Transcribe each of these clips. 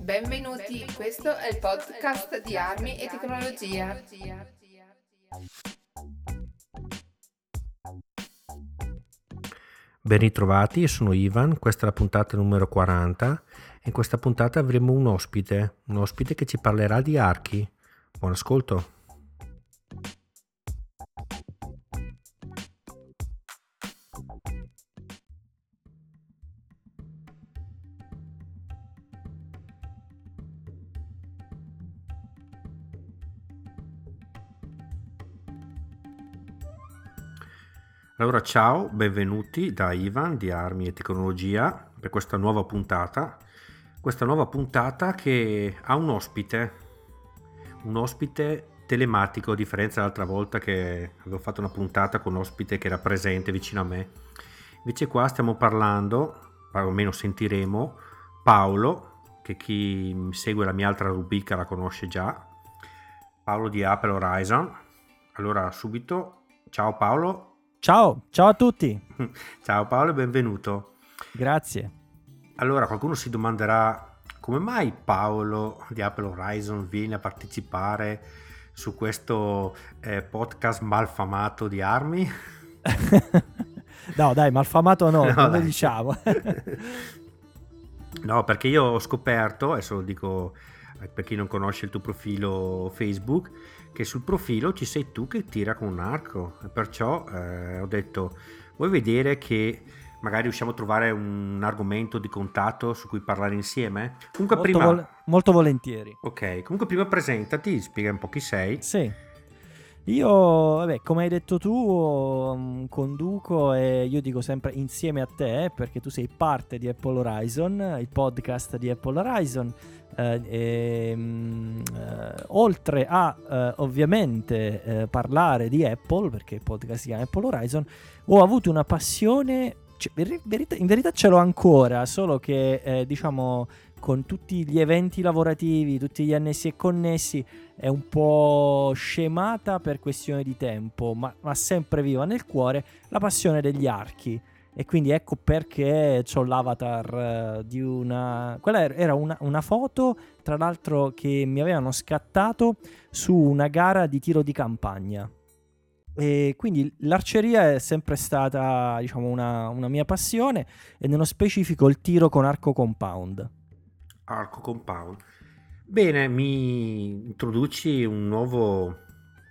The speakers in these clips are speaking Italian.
Benvenuti, questo è il podcast di armi e tecnologia. Ben ritrovati, io sono Ivan, questa è la puntata numero 40 e in questa puntata avremo un ospite, un ospite che ci parlerà di archi. Buon ascolto. Allora ciao, benvenuti da Ivan di Armi e Tecnologia per questa nuova puntata. Questa nuova puntata che ha un ospite, un ospite telematico, a differenza dell'altra volta che avevo fatto una puntata con un ospite che era presente vicino a me. Invece qua stiamo parlando, almeno sentiremo, Paolo, che chi segue la mia altra rubrica la conosce già, Paolo di Apple Horizon. Allora subito, ciao Paolo, Ciao, ciao a tutti. Ciao Paolo e benvenuto. Grazie. Allora, qualcuno si domanderà come mai Paolo di Apple Horizon viene a partecipare su questo eh, podcast malfamato di armi? no, dai, malfamato no, no non lo diciamo. no, perché io ho scoperto, adesso lo dico eh, per chi non conosce il tuo profilo Facebook, che sul profilo ci sei tu che tira con un arco. Perciò eh, ho detto, vuoi vedere che magari riusciamo a trovare un argomento di contatto su cui parlare insieme? Comunque molto prima... Vol- molto volentieri. Ok, comunque prima presentati, spiega un po' chi sei. Sì. Io, vabbè, come hai detto tu, um, conduco e io dico sempre insieme a te, perché tu sei parte di Apple Horizon, il podcast di Apple Horizon. Eh, e, um, eh, oltre a eh, ovviamente eh, parlare di Apple, perché il podcast si chiama Apple Horizon, ho avuto una passione, cioè, in, verità, in verità ce l'ho ancora, solo che eh, diciamo con tutti gli eventi lavorativi, tutti gli annessi e connessi, è un po' scemata per questione di tempo, ma, ma sempre viva nel cuore la passione degli archi. E quindi ecco perché ho l'avatar uh, di una... Quella era una, una, foto, tra l'altro, che mi avevano scattato su una gara di tiro di campagna. E quindi l'arceria è sempre stata, diciamo, una, una mia passione e nello specifico il tiro con arco compound. Arco Compound. Bene, mi introduci un nuovo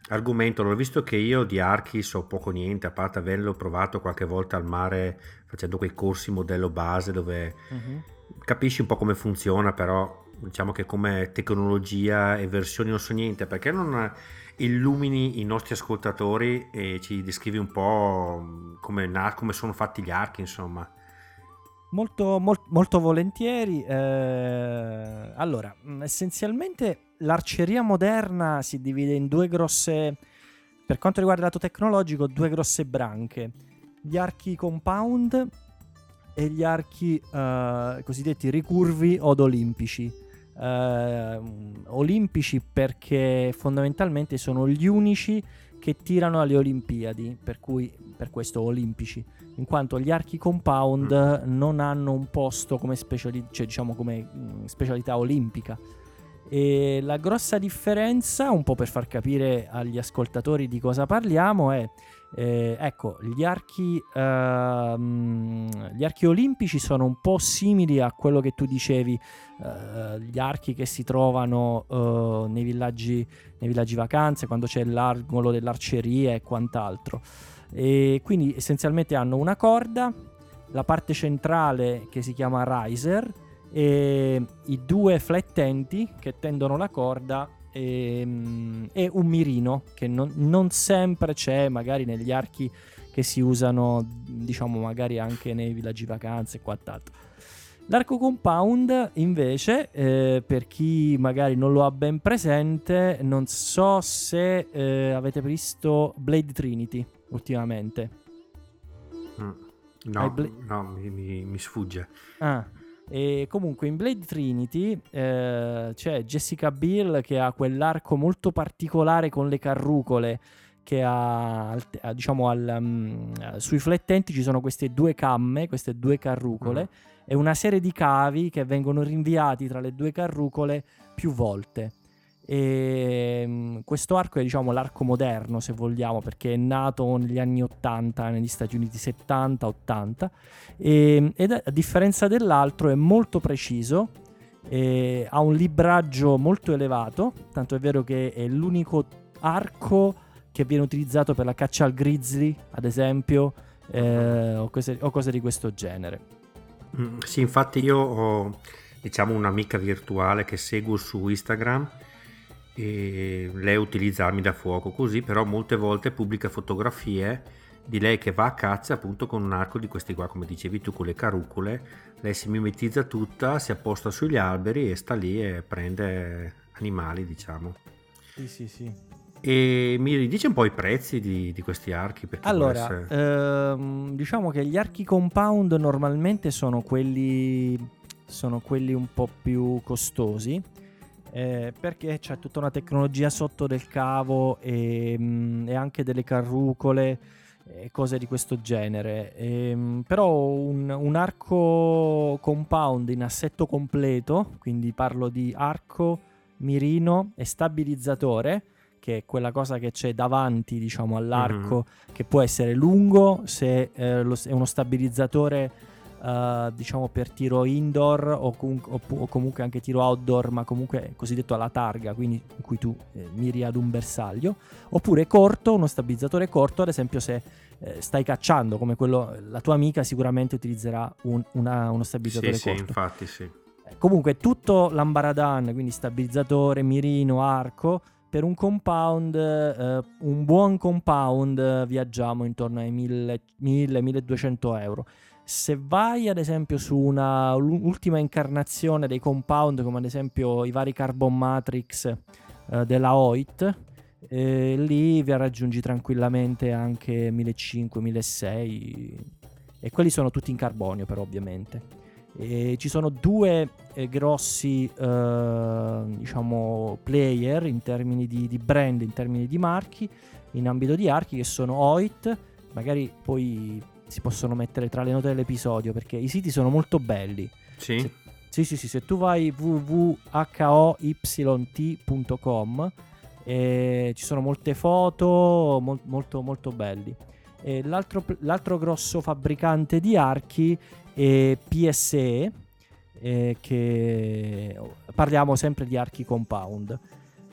argomento. Allora, visto che io di archi so poco niente, a parte averlo provato qualche volta al mare facendo quei corsi modello base dove uh-huh. capisci un po' come funziona, però diciamo che come tecnologia e versioni non so niente, perché non illumini i nostri ascoltatori e ci descrivi un po' come, come sono fatti gli archi, insomma. Molto, mol- molto volentieri. Eh, allora, mm, essenzialmente l'arceria moderna si divide in due grosse, per quanto riguarda il lato tecnologico, due grosse branche. Gli archi compound e gli archi eh, cosiddetti ricurvi od olimpici. Eh, olimpici perché fondamentalmente sono gli unici che tirano alle Olimpiadi, per cui per questo olimpici in quanto gli archi compound mm. non hanno un posto come, speciali- cioè, diciamo come mm, specialità olimpica. E la grossa differenza, un po' per far capire agli ascoltatori di cosa parliamo, è eh, ecco, gli archi, uh, gli archi olimpici sono un po' simili a quello che tu dicevi, uh, gli archi che si trovano uh, nei, villaggi, nei villaggi vacanze, quando c'è l'angolo dell'arceria e quant'altro. E quindi essenzialmente hanno una corda, la parte centrale che si chiama riser e i due flettenti che tendono la corda e, ehm, e un mirino che non, non, sempre c'è magari negli archi che si usano diciamo magari anche nei villaggi vacanze e quant'altro. L'arco compound invece, eh, per chi magari non lo ha ben presente, non so se eh, avete visto Blade Trinity ultimamente. Mm. No, bla- no mi, mi, mi, sfugge. Ah, e comunque in Blade Trinity eh, c'è Jessica Biel che ha quell'arco molto particolare con le carrucole che ha, diciamo al, um, sui flettenti ci sono queste due camme, queste due carrucole mm. e una serie di cavi che vengono rinviati tra le due carrucole più volte. E, um, questo arco è diciamo l'arco moderno se vogliamo perché è nato negli anni 80 negli Stati Uniti 70-80 e, ed a differenza dell'altro è molto preciso ha un libraggio molto elevato tanto è vero che è l'unico arco che viene utilizzato per la caccia al grizzly, ad esempio, eh, o, cose, o, cose, di questo genere. Mm, sì, infatti io ho diciamo un'amica virtuale che seguo su Instagram e lei utilizza armi da fuoco così, però molte volte pubblica fotografie di lei che va a caccia appunto con un arco di questi qua, come dicevi tu, con le carucole. Lei si mimetizza tutta, si apposta sugli alberi e sta lì e prende animali, diciamo. Sì, sì, sì. E mi ridice un po' i prezzi di, di questi archi? Allora, ehm, diciamo che gli archi compound normalmente sono quelli, sono quelli un po' più costosi. Eh, perché c'è tutta una tecnologia sotto del cavo e, mh, mm, e anche delle carrucole e cose di questo genere. E, ehm, mh, però un, un, arco compound in assetto completo, quindi parlo di arco, mirino e stabilizzatore, che è quella cosa che c'è davanti, diciamo, all'arco, mm-hmm. che può essere lungo se eh, lo, è uno stabilizzatore, uh, diciamo, per tiro indoor o, com- o, comunque anche tiro outdoor, ma comunque cosiddetto alla targa, quindi in cui tu eh, miri ad un bersaglio, oppure corto, uno stabilizzatore corto, ad esempio se eh, stai cacciando, come quello, la tua amica sicuramente utilizzerà un, una, uno stabilizzatore sì, corto. Sì, infatti sì. Eh, comunque tutto l'ambaradan, quindi stabilizzatore, mirino, arco, per un compound, eh, un buon compound, viaggiamo intorno ai 1000-1200 euro. Se vai ad esempio su una ultima incarnazione dei compound, come ad esempio i vari Carbon Matrix eh, della OIT, eh, lì vi raggiungi tranquillamente anche 1500-1600 e quelli sono tutti in carbonio però ovviamente. E ci sono due eh, grossi eh, diciamo player in termini di, di, brand, in termini di marchi, in ambito di archi che sono OIT, magari poi si possono mettere tra le note dell'episodio perché i siti sono molto belli. Sì. Se, sì, sì, sì, se tu vai www.hoyt.com eh, ci sono molte foto mol, molto molto belli. L'altro, l'altro, grosso fabbricante di archi e PSE, eh, che parliamo sempre di archi compound.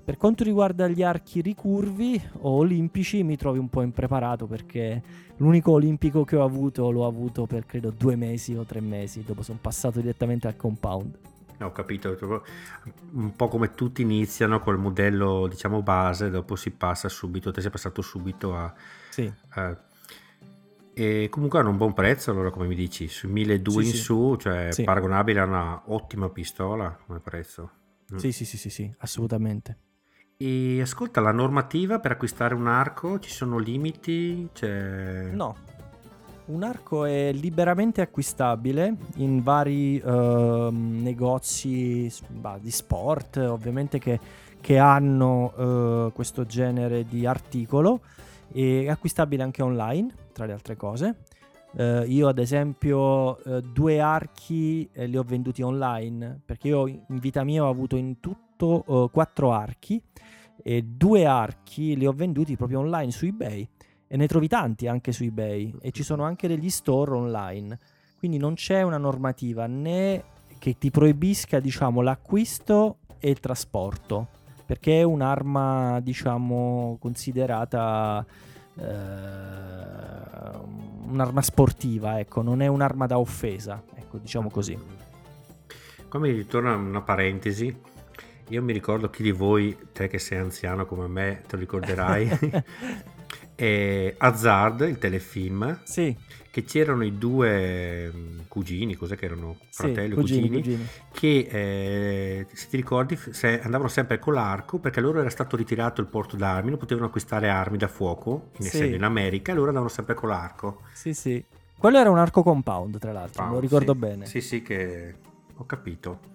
Per quanto riguarda gli archi ricurvi o olimpici mi trovi un po' impreparato perché l'unico olimpico che ho avuto l'ho avuto per credo due mesi o tre mesi, dopo sono passato direttamente al compound. Ho capito, un po' come tutti iniziano col modello diciamo base, dopo si passa subito, te sei passato subito a, sì. a e comunque hanno un buon prezzo, allora come mi dici, su 1200 sì, in sì. su, cioè sì. paragonabile a una ottima pistola come prezzo. Mm. Sì, sì, sì, sì, sì, assolutamente. E ascolta, la normativa per acquistare un arco, ci sono limiti? Cioè... No, un arco è liberamente acquistabile in vari uh, negozi bah, di sport, ovviamente che, che hanno uh, questo genere di articolo e è acquistabile anche online tra le altre cose. Uh, io ad esempio uh, due archi eh, li ho venduti online perché io in vita mia ho avuto in tutto uh, quattro archi e due archi li ho venduti proprio online su ebay e ne trovi tanti anche su ebay e ci sono anche degli store online quindi non c'è una normativa né che ti proibisca diciamo l'acquisto e il trasporto perché è un'arma diciamo considerata eh, un'arma sportiva, ecco, non è un'arma da offesa, ecco, diciamo così. Come ritorna una parentesi, io mi ricordo chi di voi, te che sei anziano come me, te lo ricorderai, è Hazard, il telefilm, sì. che c'erano i due mm, cugini, cos'è che erano? Fratelli sì, cugini, cugini, cugini, che eh, se ti ricordi se andavano sempre con l'arco perché loro era stato ritirato il porto d'armi, non potevano acquistare armi da fuoco, in, sì. in America, e loro andavano sempre con l'arco. Sì, sì. Quello era un arco compound, tra l'altro, compound, lo ricordo sì. bene. Sì, sì, che ho capito.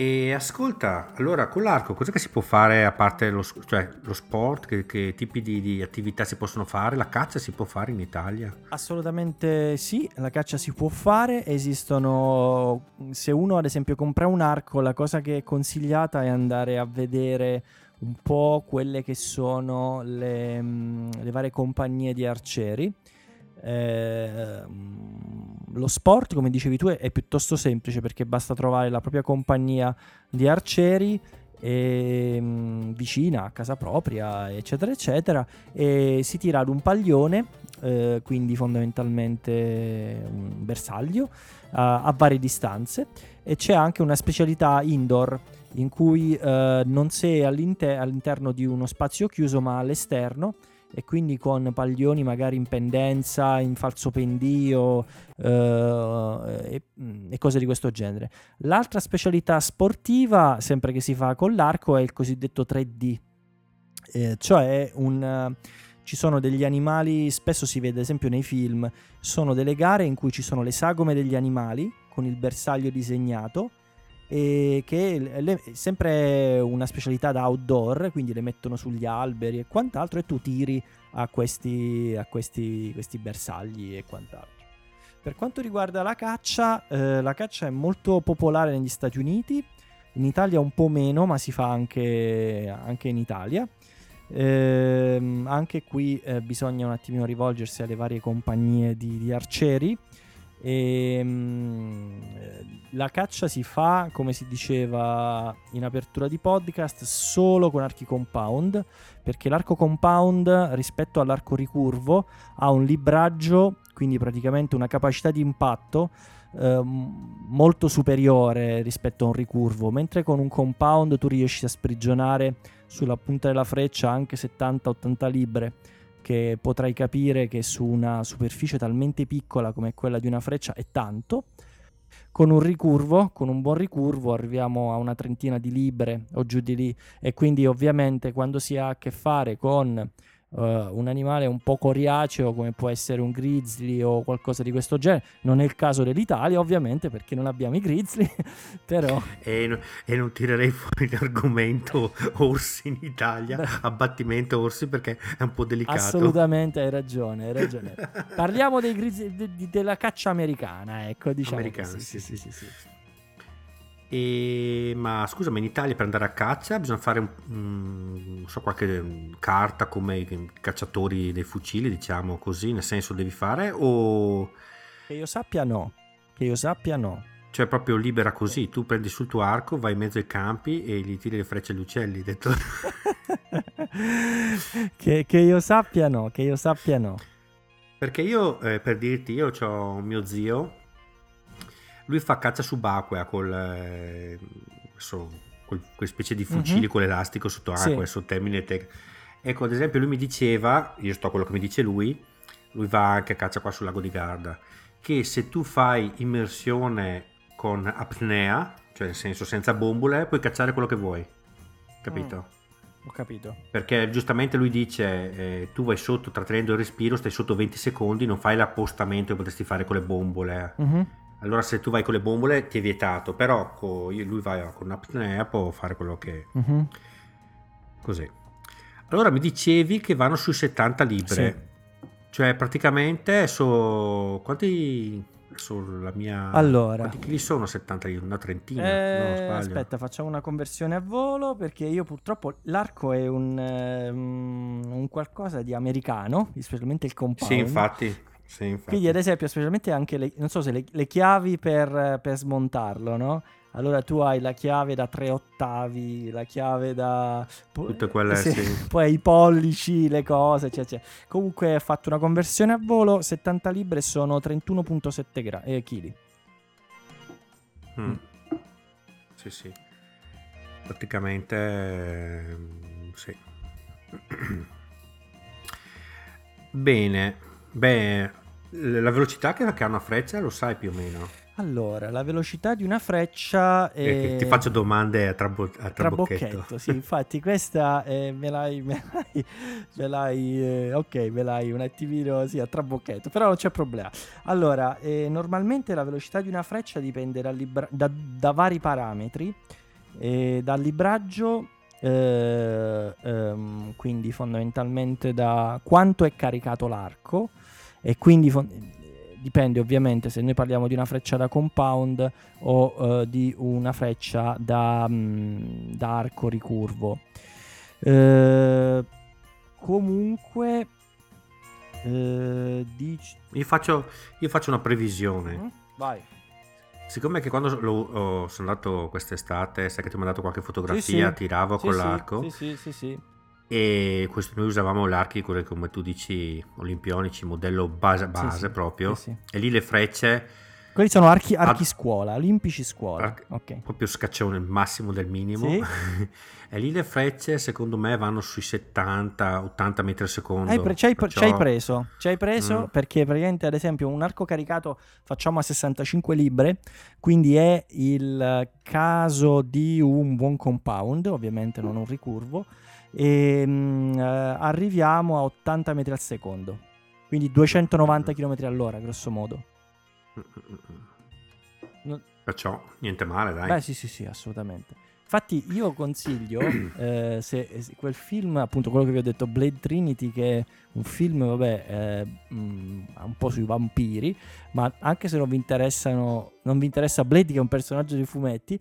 E ascolta, allora con l'arco cosa si può fare a parte lo, cioè, lo sport? Che, che tipi di, di, attività si possono fare? La caccia si può fare in Italia? Assolutamente sì, la caccia si può fare. Esistono, se uno ad esempio compra un arco, la cosa che è consigliata è andare a vedere un po' quelle che sono le, mm, le varie compagnie di arcieri. Eh, lo sport, come dicevi tu, è, piuttosto semplice perché basta trovare la propria compagnia di arcieri e, mh, mm, vicina a casa propria, eccetera, eccetera, e si tira ad un paglione, eh, quindi fondamentalmente un bersaglio, a, a varie distanze, e c'è anche una specialità indoor in cui eh, non sei all'inter- all'interno di uno spazio chiuso ma all'esterno e quindi con paglioni magari in pendenza, in falso pendio eh, e, e, cose di questo genere. L'altra specialità sportiva, sempre che si fa con l'arco, è il cosiddetto 3D, eh, cioè un... Ci sono degli animali, spesso si vede ad esempio nei film, sono delle gare in cui ci sono le sagome degli animali con il bersaglio disegnato e che è sempre una specialità da outdoor, quindi le mettono sugli alberi e quant'altro e tu tiri a questi, a questi, questi bersagli e quant'altro. Per quanto riguarda la caccia, eh, la caccia è molto popolare negli Stati Uniti, in Italia un po' meno, ma si fa anche, anche in Italia. Eh, anche qui eh, bisogna un attimino rivolgersi alle varie compagnie di, di arcieri e, ehm, la caccia si fa, come si diceva in apertura di podcast, solo con archi compound, perché l'arco compound rispetto all'arco ricurvo ha un libraggio, quindi praticamente una capacità di impatto eh, molto superiore rispetto a un ricurvo, mentre con un compound tu riesci a sprigionare sulla punta della freccia anche 70-80 libre che potrai capire che su una superficie talmente piccola come quella di una freccia è tanto. Con un ricurvo, con un buon ricurvo, arriviamo a una trentina di libre o giù di lì e quindi ovviamente quando si ha a che fare con uh, un animale un po' coriaceo come può essere un grizzly o qualcosa di questo genere. Non è il caso dell'Italia, ovviamente, perché non abbiamo i grizzly, però... E, e non tirerei fuori l'argomento orsi in Italia, Beh. abbattimento orsi, perché è un po' delicato. Assolutamente, hai ragione, hai ragione. Parliamo dei grizzly, de, de, della caccia americana, ecco, diciamo. Americana, sì, sì, sì. sì, sì. E, ma scusami, in Italia per andare a caccia bisogna fare un, so, qualche carta come i cacciatori dei fucili, diciamo così, nel senso devi fare o... Che io sappia no, che io sappia no. Cioè proprio libera così, tu prendi sul tuo arco, vai in mezzo ai campi e gli tiri le frecce agli uccelli, detto... che, che, io sappia no, che io sappia no. Perché io, eh, per dirti, io ho mio zio lui fa caccia subacquea col, eh, so, quel, quelle specie di fucili uh-huh. con l'elastico sotto acqua, sì. termine tec- Ecco, ad esempio, lui mi diceva, io sto a quello che mi dice lui, lui va anche a caccia qua sul lago di Garda, che se tu fai immersione con apnea, cioè nel senso senza bombole, puoi cacciare quello che vuoi. Capito? Mm, ho capito. Perché giustamente lui dice, eh, tu vai sotto trattenendo il respiro, stai sotto 20 secondi, non fai l'appostamento che potresti fare con le bombole. Uh-huh. Allora se tu vai con le bombole ti è vietato, però con, lui va con apnea può fare quello che... Uh-huh. Così. Allora mi dicevi che vanno sui 70 libre. Sì. Cioè praticamente su... Quanti... Sulla mia... Allora... Quanti chili sono 70 libre? Una trentina? Eh, no, aspetta, facciamo una conversione a volo perché io purtroppo l'arco è un, um, un qualcosa di americano, specialmente il compound. Sì, infatti. Sì, Quindi, ad esempio, specialmente anche le, non so se le, le chiavi per, per, smontarlo, no? Allora tu hai la chiave da tre ottavi, la chiave da... Tutte quelle, sì. sì. Poi i pollici, le cose, eccetera. Comunque ho fatto una conversione a volo, 70 libbre sono 31.7 gra- eh, kg. Mm. Mm. Sì, sì. Praticamente... Eh, sì. Bene. Beh, la velocità che ha una freccia lo sai più o meno? Allora, la velocità di una freccia è... Eh, ti faccio domande a, trabo- a trabocchetto. trabocchetto. sì, infatti questa eh, me l'hai... Me l'hai, me l'hai eh, ok, me l'hai un attimino, sì, a trabocchetto, però non c'è problema. Allora, eh, normalmente la velocità di una freccia dipende da, libra- da, da vari parametri E dal libraggio, eh, ehm, quindi fondamentalmente da quanto è caricato l'arco, e quindi fon- dipende ovviamente se noi parliamo di una freccia da compound o eh, di una freccia da, mh, da arco ricurvo. Eh, comunque, eh, dic- Io faccio, io faccio una previsione. Mm? vai. Siccome che quando lo- oh, sono andato quest'estate, sai che ti ho mandato qualche fotografia, sì. tiravo Sì, con sì, l'arco Sì, sì, sì, sì. e questo- noi usavamo l'archi, quelli come tu dici, olimpionici, modello base, Sì, base sì, proprio, sì, sì. e lì le frecce Quelli sono archi, archi Ad- scuola, olimpici scuola. Archi- Ok. proprio scaccione, il massimo del minimo. Sì. e lì le frecce secondo me vanno sui 70-80 metri al secondo. Hai pre- ci, hai, perciò- ci hai preso, ci hai preso Mm. perché praticamente ad esempio un arco caricato facciamo a 65 libbre, quindi è il caso di un buon compound, ovviamente non un ricurvo, e mm, eh, arriviamo a 80 metri al secondo, quindi 290 km all'ora grosso modo. No- Perciò niente male, dai. Beh, sì, sì, sì, assolutamente. Infatti, io consiglio eh, se, se quel film, appunto, quello che vi ho detto, Blade Trinity, che è un film, vabbè, eh, mm, un po' sui vampiri, ma anche se non vi interessano, non vi interessa Blade, che è un personaggio di fumetti.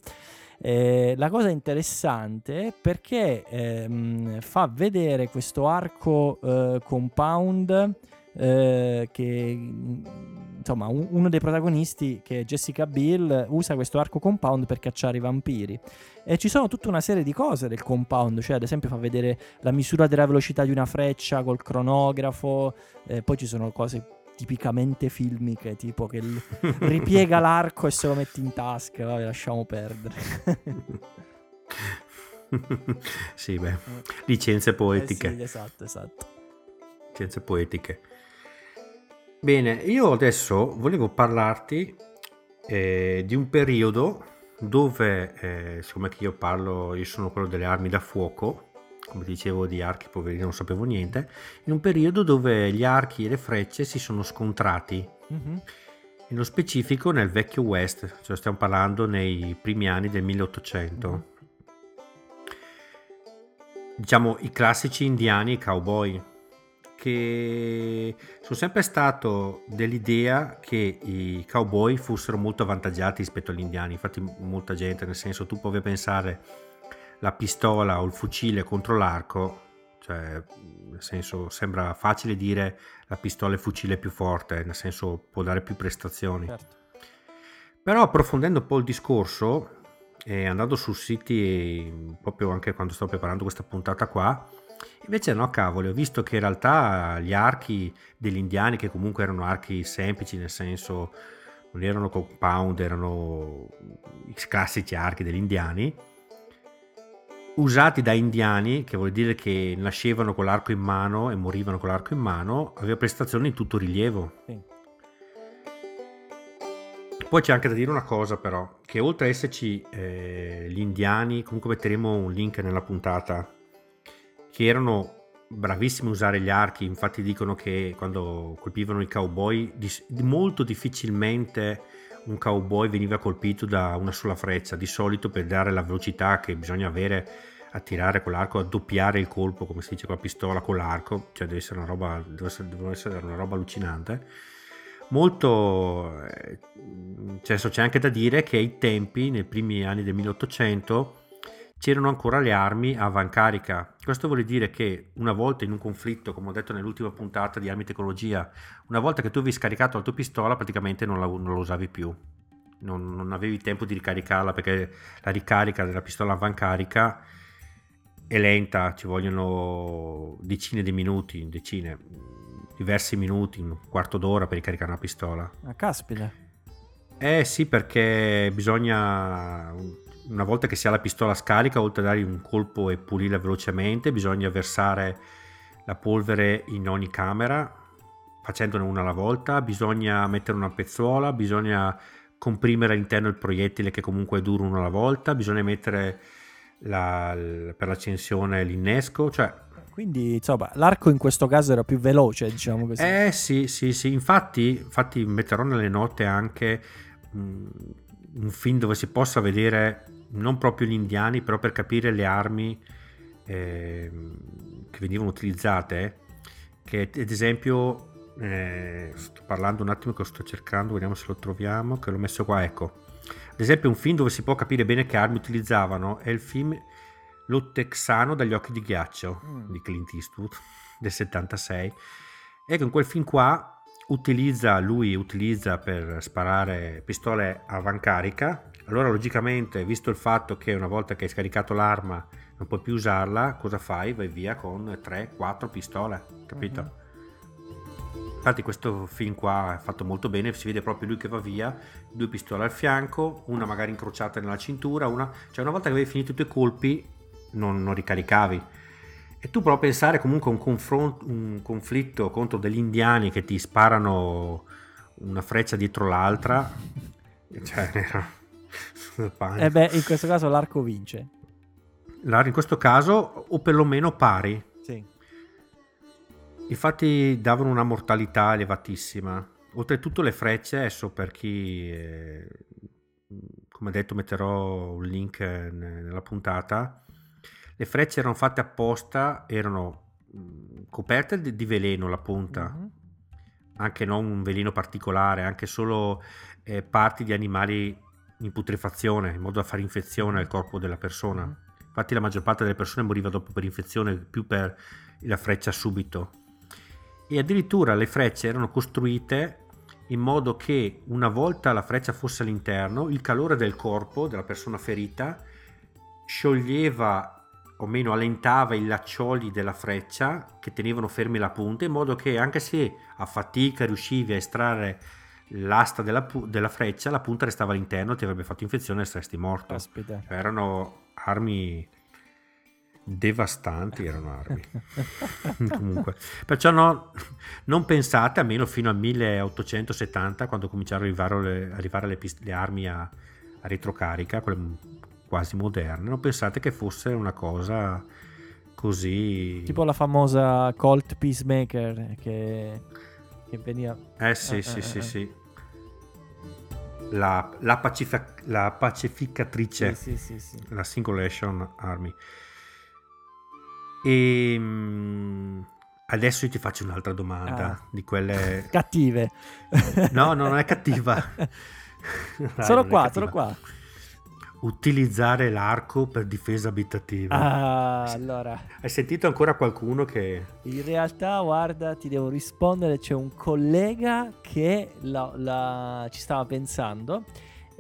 eh, la cosa interessante è perché ehm, fa vedere questo arco eh, compound eh, che mm, insomma un- uno dei protagonisti che è Jessica Biel usa questo arco compound per cacciare i vampiri e ci sono tutta una serie di cose del compound cioè ad esempio fa vedere la misura della velocità di una freccia col cronografo eh, poi ci sono cose tipicamente filmiche tipo che ripiega l'arco e se lo metti in tasca vabbè lasciamo perdere sì, beh, licenze poetiche. Eh sì, esatto esatto Licenze poetiche. Bene, io adesso volevo parlarti eh, di un periodo dove, eh, siccome che io parlo, io sono quello delle armi da fuoco, come dicevo di archi poverino non sapevo niente, in un periodo dove gli archi e le frecce si sono scontrati, Mhm. nello specifico nel vecchio West, cioè stiamo parlando nei primi anni del 1800. Diciamo i classici indiani e cowboy, che sono sempre stato dell'idea che i cowboy fossero molto avvantaggiati rispetto agli indiani. Infatti, molta gente, nel senso, tu puoi pensare la pistola o il fucile contro l'arco, cioè, nel senso, sembra facile dire la pistola e il fucile è più forte, nel senso, può dare più prestazioni. certo Però approfondendo un po' il discorso e andando su siti proprio anche quando sto preparando questa puntata qua, invece no cavoli, ho visto che in realtà gli archi degli indiani, che comunque erano archi semplici, nel senso non erano compound, erano i classici archi degli indiani, usati da indiani, che vuol dire che nascevano con l'arco in mano e morivano con l'arco in mano, aveva prestazioni in tutto rilievo. Sì. Poi c'è anche da dire una cosa però, che oltre a esserci eh, gli indiani, comunque metteremo un link nella puntata, che erano bravissimi a usare gli archi, infatti dicono che quando colpivano i cowboy, molto difficilmente un cowboy veniva colpito da una sola freccia, di solito per dare la velocità che bisogna avere a tirare con l'arco, a doppiare il colpo, come si dice con la pistola, con l'arco, cioè deve essere una roba, essere, essere una roba allucinante. Molto eh, cioè, c'è anche da dire che ai tempi nei primi anni del 1800 c'erano ancora le armi a avancarica questo vuol dire che una volta in un conflitto come ho detto nell'ultima puntata di armi tecnologia una volta che tu avevi scaricato la tua pistola praticamente non la, non la usavi più non, non avevi tempo di ricaricarla perché la ricarica della pistola avancarica è lenta ci vogliono decine di minuti decine diversi minuti, un quarto d'ora per ricaricare una pistola. Ah, caspita. Eh sì, perché bisogna, una volta che si ha la pistola scarica, oltre a dare un colpo e pulirla velocemente, bisogna versare la polvere in ogni camera, facendone una alla volta, bisogna mettere una pezzuola, bisogna comprimere all'interno il proiettile che comunque è duro una alla volta, bisogna mettere la, per l'accensione l'innesco, cioè quindi, insomma, l'arco in questo caso era più veloce, diciamo così. Eh sì, sì, sì. Infatti, infatti metterò nelle note anche mh, un film dove si possa vedere non proprio gli indiani, però per capire le armi eh, che venivano utilizzate, che ad esempio, eh, sto parlando un attimo che lo sto cercando, vediamo se lo troviamo, che l'ho messo qua, ecco. Ad esempio un film dove si può capire bene che armi utilizzavano è il film Lo Texano dagli occhi di ghiaccio mm. di Clint Eastwood del 76. Ecco, in quel film qua utilizza, lui utilizza per sparare pistole a van carica. Allora, logicamente, visto il fatto che una volta che hai scaricato l'arma non puoi più usarla, cosa fai? Vai via con 3-4 pistole, capito? Uh-huh. Infatti questo film qua è fatto molto bene, si vede proprio lui che va via, due pistole al fianco, una magari incrociata nella cintura, una... cioè una volta che avevi finito i tuoi colpi non, non ricaricavi e tu prova a pensare comunque a un, confront- un conflitto contro degli indiani che ti sparano una freccia dietro l'altra. Cioè, eh beh, in questo caso l'arco vince. in questo caso, o perlomeno pari. Sì. Infatti davano una mortalità elevatissima. Oltretutto le frecce, adesso per chi, eh, come detto metterò un link nella puntata, le frecce erano fatte apposta, erano mm, coperte di, veleno la punta, mm-hmm. anche non un veleno particolare, anche solo eh, parti di animali in putrefazione, in modo da fare infezione al corpo della persona. Mm-hmm. Infatti la maggior parte delle persone moriva dopo per infezione, più per la freccia subito. E addirittura le frecce erano costruite in modo che una volta la freccia fosse all'interno, il calore del corpo della persona ferita scioglieva o meno allentava i laccioli della freccia che tenevano fermi la punta in modo che anche se a fatica riuscivi a estrarre l'asta della, della freccia la punta restava all'interno ti avrebbe fatto infezione e saresti morto. Aspetta. Erano armi devastanti erano armi. Comunque. Perciò no, non pensate almeno fino al 1870 quando cominciarono ad arrivare le, arrivare le, le armi a, a retrocarica quelle quasi moderne, non pensate che fosse una cosa così... Tipo la famosa Colt Peacemaker che, che veniva... Eh sì, eh, sì, eh, sì, eh. sì. La, la, pacific- la pacificatrice, sì, sì, sì, la Singulation Army. E ehm, adesso io ti faccio un'altra domanda ah. di quelle cattive. no, no, non è cattiva. Dai, sono qua, sono qua utilizzare l'arco per difesa abitativa. Ah, allora. Hai sentito ancora qualcuno che... In realtà, guarda, ti devo rispondere, c'è un collega che la, la, ci stava pensando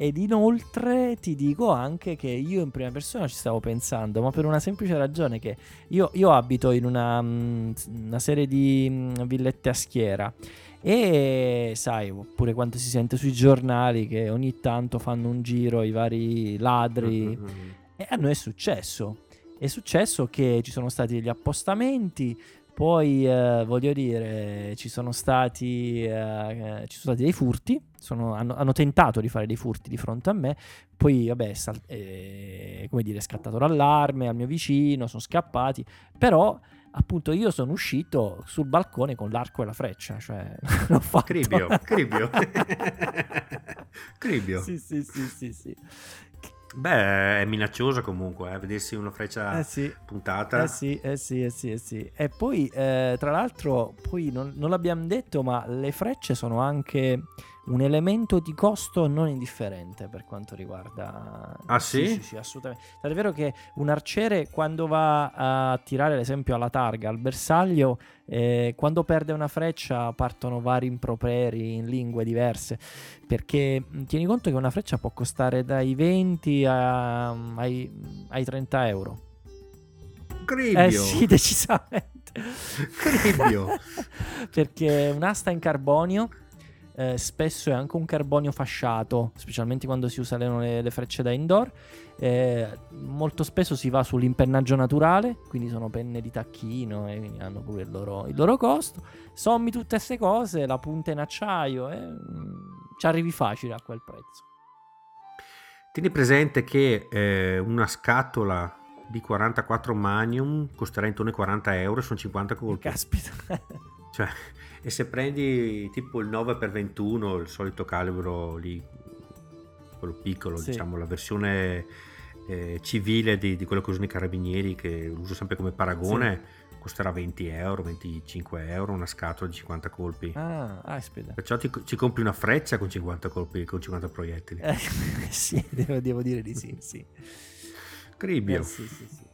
ed inoltre ti dico anche che io in prima persona ci stavo pensando, ma per una semplice ragione che io, io abito in una, mm, una serie di mm, villette a schiera e sai, oppure quando si sente sui giornali che ogni tanto fanno un giro i vari ladri. Mm-hmm. E a noi è successo. È successo che ci sono stati degli appostamenti, poi eh, voglio dire, ci sono stati, eh, ci sono stati dei furti, sono, hanno, hanno, tentato di fare dei furti di fronte a me, poi vabbè, sal- eh, come dire, è scattato l'allarme al mio vicino, sono scappati, però appunto io sono uscito sul balcone con l'arco e la freccia, cioè l'ho fatto. Cribio, cribio. cribio. Sì, sì, sì, sì, sì. Beh, è minacciosa comunque, eh? vedersi una freccia eh sì. puntata. Eh sì, eh sì, eh sì, eh sì. E poi, eh, tra l'altro, poi non, non l'abbiamo detto, ma le frecce sono anche un elemento di costo non indifferente per quanto riguarda... Ah sì? Sì, sì, sì assolutamente. È vero che un arciere quando va a tirare, ad esempio, alla targa, al bersaglio, eh, quando perde una freccia partono vari improperi in lingue diverse, perché tieni conto che una freccia può costare dai 20 a, ai, ai 30 euro. Cribio. Eh sì, decisamente. Cribio. perché un'asta in carbonio eh, spesso è anche un carbonio fasciato, specialmente quando si usano le, le frecce da indoor. Eh, molto spesso si va sull'impennaggio naturale, quindi sono penne di tacchino e quindi hanno pure il loro, il loro costo. Sommi tutte queste cose, la punta in acciaio e mm, ci arrivi facile a quel prezzo. Tieni presente che eh, una scatola di 44 Magnum costerà intorno ai 40 euro, sono 50 colpi. Caspita. cioè, e se prendi tipo il 9x21, il solito calibro lì, quello piccolo, sì. diciamo la versione eh, civile di, di, quello che usano i carabinieri, che uso sempre come paragone, sì. costerà 20 euro, 25 euro una scatola di 50 colpi. Ah, aspetta. Perciò ti, ci compri una freccia con 50 colpi, con 50 proiettili. Eh, sì, devo, devo, dire di sì, sì. Cribbio. Eh, sì.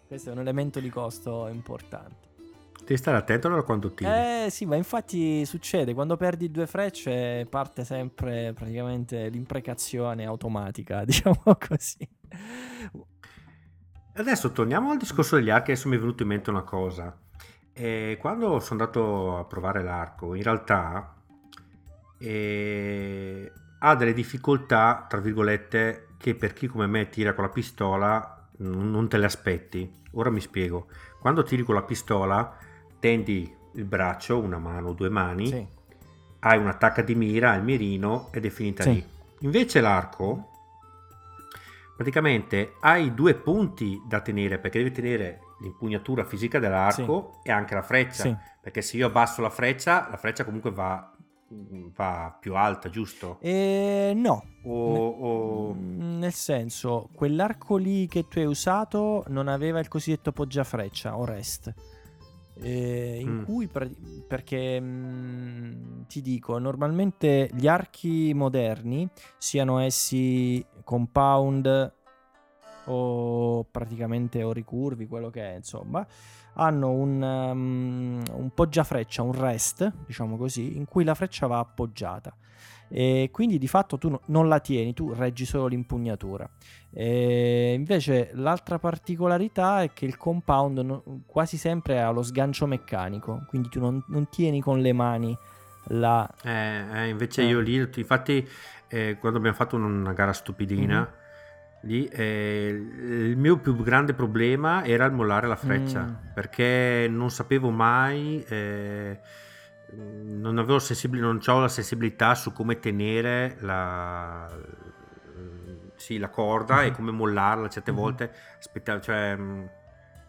Questo è un elemento di costo importante. Devi stare attento allora quando tiri. Eh sì, ma infatti succede, quando perdi due frecce parte sempre praticamente l'imprecazione automatica, diciamo così. Adesso torniamo al discorso degli archi, adesso mi è venuto in mente una cosa. E quando sono andato a provare l'arco, in realtà eh, ha delle difficoltà, tra virgolette, che per chi come me tira con la pistola non te le aspetti. Ora mi spiego. Quando tiri con la pistola tendi il braccio, una mano due mani, sì. hai un'attacca di mira, il mirino ed è finita sì. lì. Invece l'arco, praticamente hai due punti da tenere perché devi tenere l'impugnatura fisica dell'arco sì. e anche la freccia. Perché se io abbasso la freccia, la freccia comunque va va più alta, giusto? Eh, no. O, o... Mm, nel senso, quell'arco lì che tu hai usato non aveva il cosiddetto poggiafreccia o rest eh, in mm. cui perché mh, mm, ti dico normalmente gli archi moderni siano essi compound o praticamente o ricurvi quello che è insomma hanno un, um, un poggiafreccia un rest diciamo così in cui la freccia va appoggiata e quindi di fatto tu non la tieni, tu reggi solo l'impugnatura. E invece l'altra particolarità è che il compound no, quasi sempre ha lo sgancio meccanico, quindi tu non, non tieni con le mani la... Eh, eh, invece eh. io lì, infatti eh, quando abbiamo fatto una gara stupidina, mm-hmm. Lì, eh, il mio più grande problema era il mollare la freccia mm. perché non sapevo mai eh, non avevo sensibili, non ho la sensibilità su come tenere la, sì, la corda mm-hmm. e mhm. come mollarla certe mm-hmm. volte aspettavo cioè mm,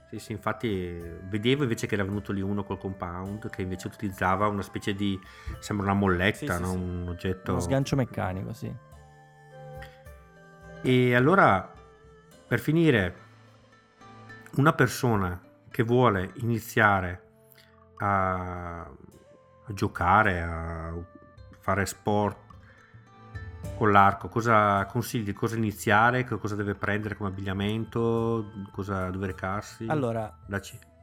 sì, sì, infatti vedevo invece che era venuto lì uno col compound che invece utilizzava una specie di sembra una molletta sì, no? un oggetto uno sgancio meccanico sì e allora per finire una persona che vuole iniziare a a giocare, a fare sport con l'arco, cosa consigli? Cosa iniziare? Cosa deve prendere come abbigliamento? Cosa deve recarsi? Allora,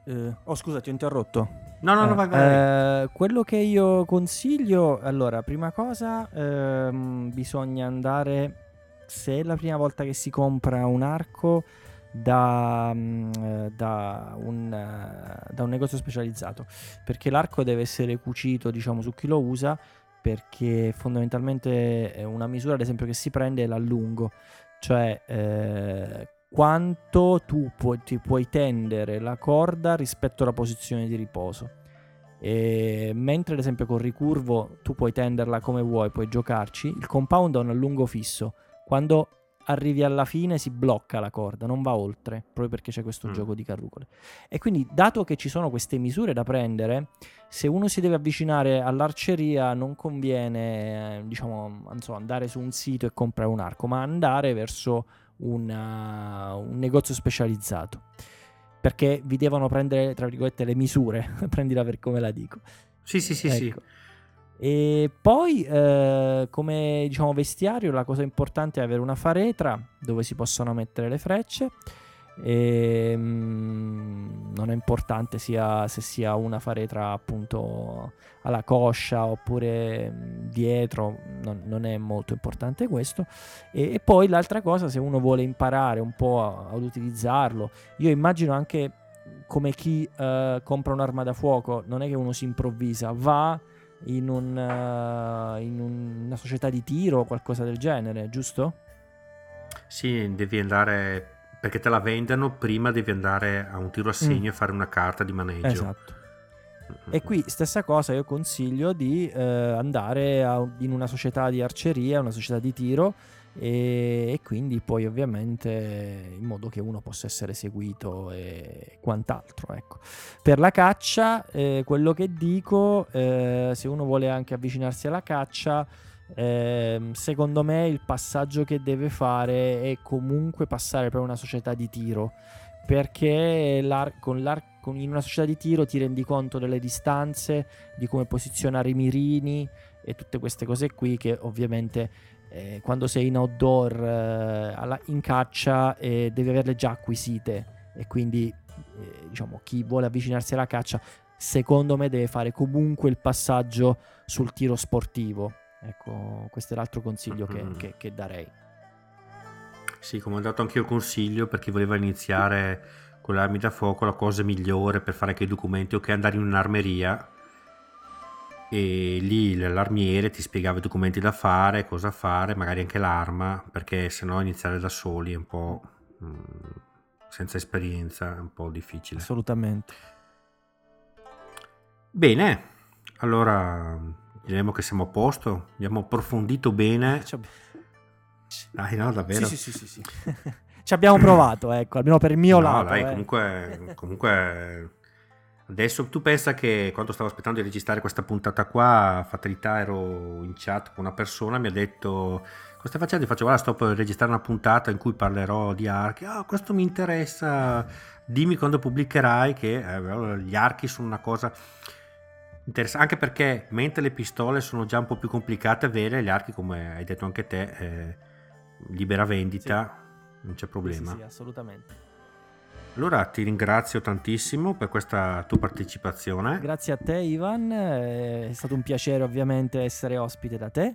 eh, oh scusa ti ho interrotto. No, no, no, vai, vai. Eh, quello che io consiglio, allora, prima cosa, ehm, bisogna andare, se è la prima volta che si compra un arco, da, mm, eh, da, un, eh, da, un, negozio specializzato. Perché l'arco deve essere cucito diciamo su chi lo usa perché fondamentalmente una misura ad esempio che si prende è l'allungo cioè eh, quanto tu puoi, ti puoi tendere la corda rispetto alla posizione di riposo. E mentre ad esempio con ricurvo tu puoi tenderla come vuoi puoi giocarci il compound ha un allungo fisso. Quando arrivi alla fine si blocca la corda, non va oltre, proprio perché c'è questo mm. gioco di carrucole. E quindi, dato che ci sono queste misure da prendere, se uno si deve avvicinare all'arceria non conviene, eh, diciamo, so, andare su un sito e comprare un arco, ma andare verso una, un negozio specializzato. Perché vi devono prendere, tra virgolette, le misure, prendila per come la dico. Sì, sì, sì, ecco. sì. E poi eh, come diciamo vestiario la cosa importante è avere una faretra dove si possono mettere le frecce. E, mh, mm, non è importante sia, se sia una faretra appunto alla coscia oppure mh, mm, dietro, non, non, è molto importante questo. E, e, poi l'altra cosa, se uno vuole imparare un po' ad utilizzarlo, io immagino anche come chi uh, compra un'arma da fuoco, non è che uno si improvvisa, va in, un, uh, in un, una società di tiro o qualcosa del genere, giusto? Sì, devi andare perché te la vendono, prima devi andare a un tiro a segno mm. e fare una carta di maneggio. Esatto. E qui stessa cosa, io consiglio di eh, andare a, in una società di arceria, una società di tiro e, e, quindi poi ovviamente in modo che uno possa essere seguito e quant'altro. Ecco. Per la caccia, eh, quello che dico, eh, se uno vuole anche avvicinarsi alla caccia, Eh, secondo me il passaggio che deve fare è comunque passare per una società di tiro perché l'ar- con l'ar- con in una società di tiro ti rendi conto delle distanze, di come posizionare i mirini e tutte queste cose qui che ovviamente eh, quando sei in outdoor eh, alla, in caccia eh, devi averle già acquisite. E quindi eh, diciamo chi vuole avvicinarsi alla caccia secondo me deve fare comunque il passaggio sul tiro sportivo. Ecco questo è l'altro consiglio che, Mm. che- che darei. Sì, come ho dato anche io consiglio per chi voleva iniziare con le armi da fuoco, la cosa migliore per fare anche i documenti, ok, andare in un'armeria e lì l'armiere ti spiegava i documenti da fare, cosa fare, magari anche l'arma, perché sennò iniziare da soli è un po' mm, senza esperienza, è un po' difficile. assolutamente Bene, allora diremo che siamo a posto, abbiamo approfondito bene. Ab- Dai, no, davvero. Sì, sì, sì, sì, sì. Ci abbiamo provato, ecco, almeno per il mio No, lato. dai, eh. comunque, comunque adesso tu pensa che quando stavo aspettando di registrare questa puntata qua, fatalità ero in chat con una persona, mi ha detto cosa stai facendo? Io faccio guarda sto per registrare una puntata in cui parlerò di archi, ah questo mi interessa, dimmi quando pubblicherai che eh, gli archi sono una cosa interessante, anche perché mentre le pistole sono già un po' più complicate a avere, gli archi come hai detto anche te, eh, libera vendita, non c'è Sì, problema. Sì, sì, assolutamente. Allora ti ringrazio tantissimo per questa tua partecipazione. Grazie a te, Ivan. eh, È stato un piacere, ovviamente, essere ospite da te.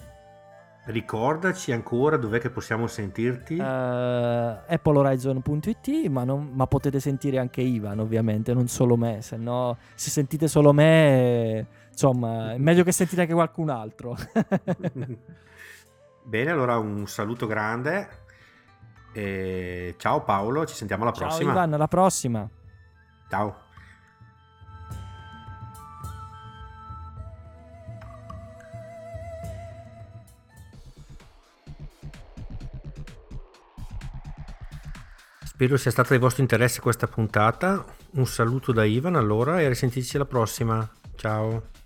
Ricordaci ancora dov'è che possiamo sentirti. Eh, AppleHorizon.it, ma, non- ma potete sentire anche Ivan, ovviamente, non solo me. Se no, se sentite solo me, insomma, è meglio che sentite anche qualcun altro. Bene, allora un saluto grande. E ciao Paolo, ci sentiamo alla Ciao, prossima. Ivan, alla prossima. Ciao. Spero sia stata di vostro interesse questa puntata. Un saluto da Ivan allora e a risentirci alla prossima. Ciao.